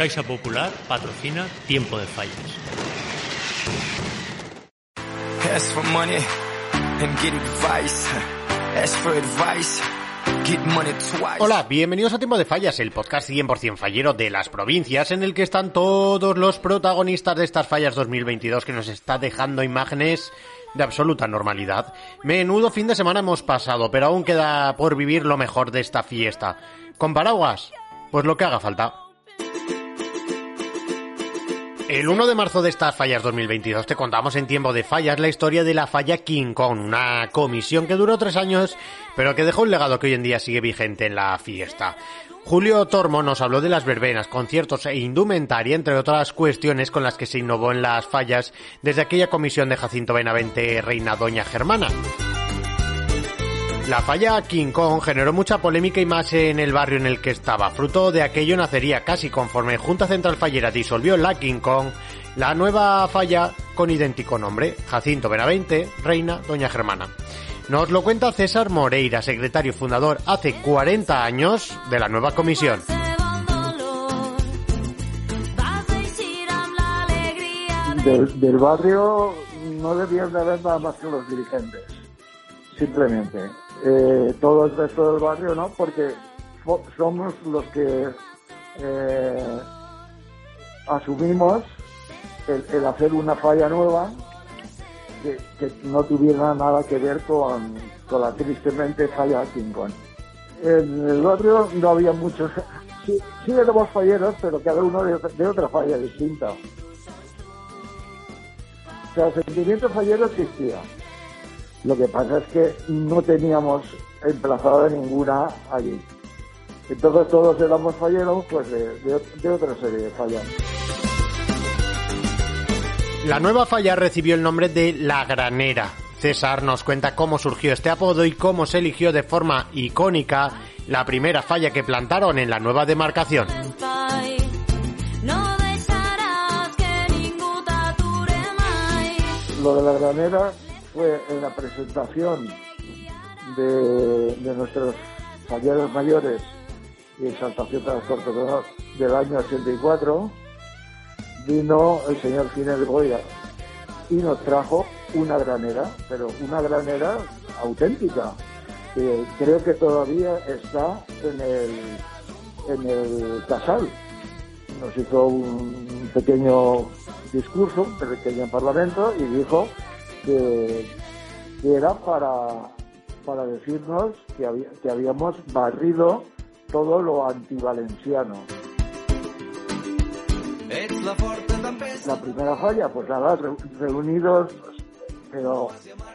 Caixa Popular patrocina Tiempo de Fallas. Ask for money and get advice. Ask for advice. Get money twice. Hola, bienvenidos a Tiempo de Fallas, el podcast 100% fallero de las provincias en el que están todos los protagonistas de estas fallas 2022 que nos está dejando imágenes de absoluta normalidad. Menudo fin de semana hemos pasado, pero aún queda por vivir lo mejor de esta fiesta. ¿Con paraguas? Pues lo que haga falta. El 1 de marzo de estas fallas 2022 te contamos en tiempo de fallas la historia de la falla King Kong, una comisión que duró tres años, pero que dejó un legado que hoy en día sigue vigente en la fiesta. Julio Tormo nos habló de las verbenas, conciertos e indumentaria, entre otras cuestiones con las que se innovó en las fallas desde aquella comisión de Jacinto Benavente, Reina Doña Germana. La falla King Kong generó mucha polémica y más en el barrio en el que estaba. Fruto de aquello nacería casi conforme Junta Central Fallera disolvió la King Kong, la nueva falla con idéntico nombre, Jacinto Benavente, Reina Doña Germana. Nos lo cuenta César Moreira, secretario fundador hace 40 años de la nueva comisión. Del, del barrio no debían de haber nada más que los dirigentes, simplemente. Eh, todo el resto del barrio no, porque somos los que eh, asumimos el, hacer una falla nueva que, no tuviera nada que ver con, con la tristemente falla King Kong. En el barrio no había muchos, sí, sí éramos falleros, pero cada uno de, de otra falla distinta. O sea, el sentimiento fallero existía. Lo que pasa es que no teníamos emplazada ninguna allí. Entonces todos éramos falleros pues de, de- de otra serie de fallas. La nueva falla recibió el nombre de La Granera. César nos cuenta cómo surgió este apodo y cómo se eligió de forma icónica la primera falla que plantaron en la nueva demarcación. Lo de la granera en la presentación de, de nuestros falleros mayores y exaltación transportador del año 84. Vino el señor Ginés Goya y nos trajo una granera, pero una granera auténtica, que creo que todavía está en el, en el casal. Nos hizo un pequeño discurso, un pequeño parlamento, y dijo que, que era para, para decirnos que, había- que habíamos barrido todo lo antivalenciano. La primera falla, pues nada, re- reunidos, pero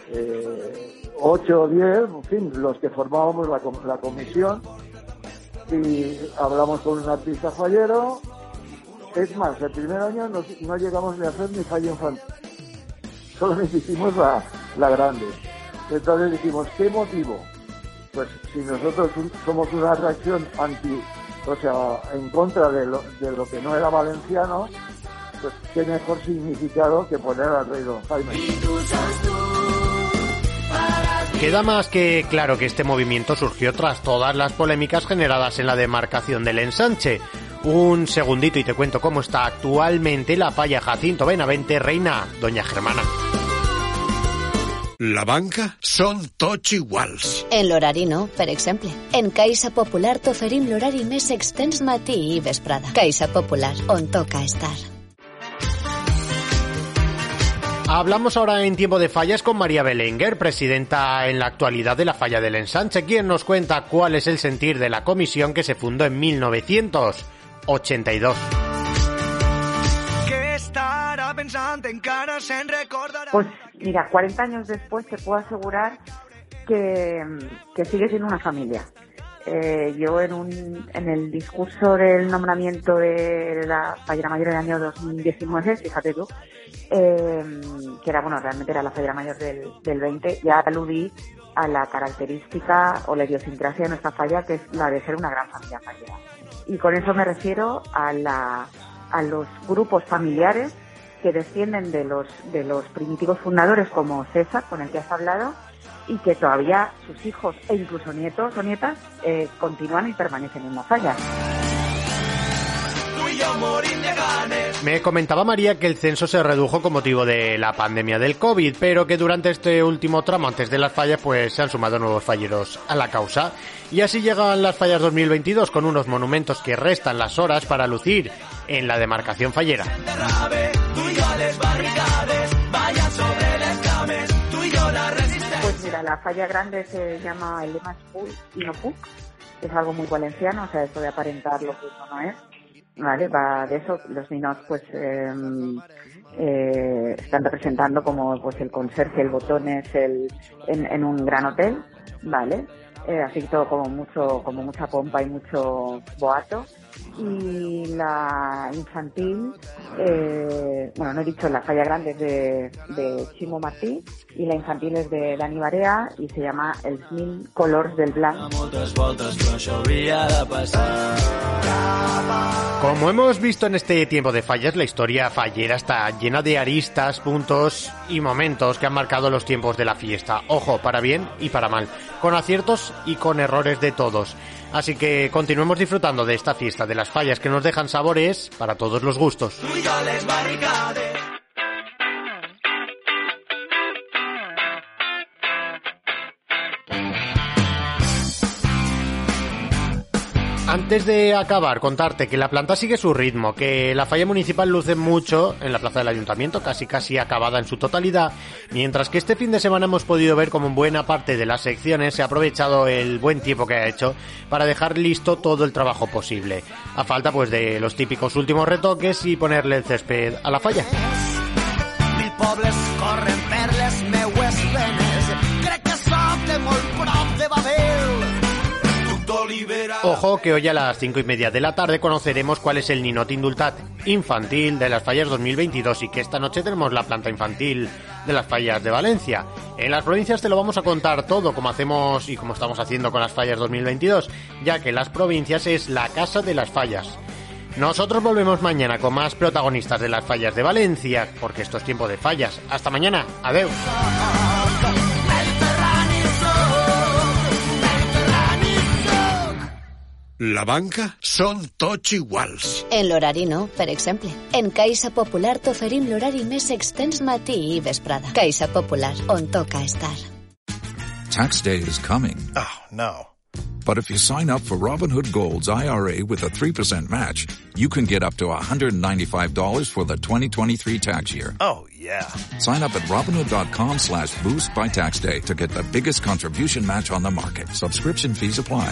eh, ocho o diez, en fin, los que formábamos la, la comisión, y hablamos con un artista fallero. Es más, el primer año no, no llegamos ni a hacer ni falla infantil, solamente hicimos la, la grande. Entonces dijimos, ¿qué motivo? Pues si nosotros somos una reacción anti, o sea, en contra de lo, de lo que no era valenciano, pues qué mejor significado que poner al rey Don Jaime. Queda más que claro que este movimiento surgió tras todas las polémicas generadas en la demarcación del ensanche. Un segundito y te cuento cómo está actualmente la falla Jacinto Benavente Reina Doña Germana. La banca són tots iguals. En l'horari no, per exemple. En Caixa Popular t'oferim l'horari més extens matí i vesprada. Caixa Popular, on toca estar. Hablamos ahora en tiempo de fallas con María Belenguer, presidenta en la actualidad de la falla del ensanche, quien nos cuenta cuál es el sentir de la comisión que se fundó en 1982. Què estarà pensant encara se'n recordarà? Pues mira, 40 años después te puedo asegurar que, que sigue siendo una familia. eh, yo en, un, en el discurso del nombramiento de la fallera mayor del año 2019, fíjate tú, eh, que era, bueno, realmente era la fallera mayor del, del 20, ya aludí a la característica o la idiosincrasia de nuestra falla, que es la de ser una gran familia fallera. Y con eso me refiero a, la, a los grupos familiares que descienden de los, de los primitivos fundadores como César, con el que has hablado, y que todavía sus hijos e incluso nietos o nietas eh, continúan y permanecen en la falla. Me comentaba María que el censo se redujo con motivo de la pandemia del COVID, pero que durante este último tramo antes de las fallas pues se han sumado nuevos falleros a la causa. Y así llegan las fallas 2022 con unos monumentos que restan las horas para lucir en la demarcación fallera. Pues mira, la falla grande se llama el lema School y no Puc. Es algo muy valenciano, o sea, esto de aparentar lo que uno no es. Vale, va de eso. Los ninos, pues, eh, eh, están representando como, pues, el conserje, el botones, el, en un gran hotel, vale. Eh, así todo como mucho, como mucha pompa y mucho boato. Y la infantil, eh, bueno, no he dicho, la falla grande es de, Chimo Martí y la infantil es de Dani Barea y se llama Els Mil Colors del Blanc. Como hemos visto en este tiempo de fallas, la historia fallera está llena de aristas, puntos y momentos que han marcado los tiempos de la fiesta. Ojo, para bien y para mal, con aciertos y con errores de todos. Así que continuemos disfrutando de esta fiesta, de las fallas que nos dejan sabores para todos los gustos. Antes de acabar, contarte que la planta sigue su ritmo, que la falla municipal luce mucho en la plaza del ayuntamiento, casi casi acabada en su totalidad, mientras que este fin de semana hemos podido ver como en buena parte de las secciones se ha aprovechado el buen tiempo que ha hecho para dejar listo todo el trabajo posible. A falta pues de los típicos últimos retoques y ponerle el césped a la falla. Ojo que hoy a las cinco y media de la tarde conoceremos cuál es el Ninot Indultat infantil de las fallas 2022 y que esta noche tenemos la planta infantil de las fallas de Valencia. En las provincias te lo vamos a contar todo como hacemos y como estamos haciendo con las fallas 2022, ya que las provincias es la casa de las fallas. Nosotros volvemos mañana con más protagonistas de las fallas de Valencia, porque esto es tiempo de fallas. Hasta mañana, adiós. La banca són tots iguals. En l'horari no, per exemple. En Caixa Popular t'oferim l'horari més extens matí i vesprada. Caixa Popular, on toca estar. Tax day is coming. Oh, no. But if you sign up for Robinhood Gold's IRA with a 3% match, you can get up to $195 for the 2023 tax year. Oh, yeah. Sign up at Robinhood.com slash boost by tax day to get the biggest contribution match on the market. Subscription fees apply.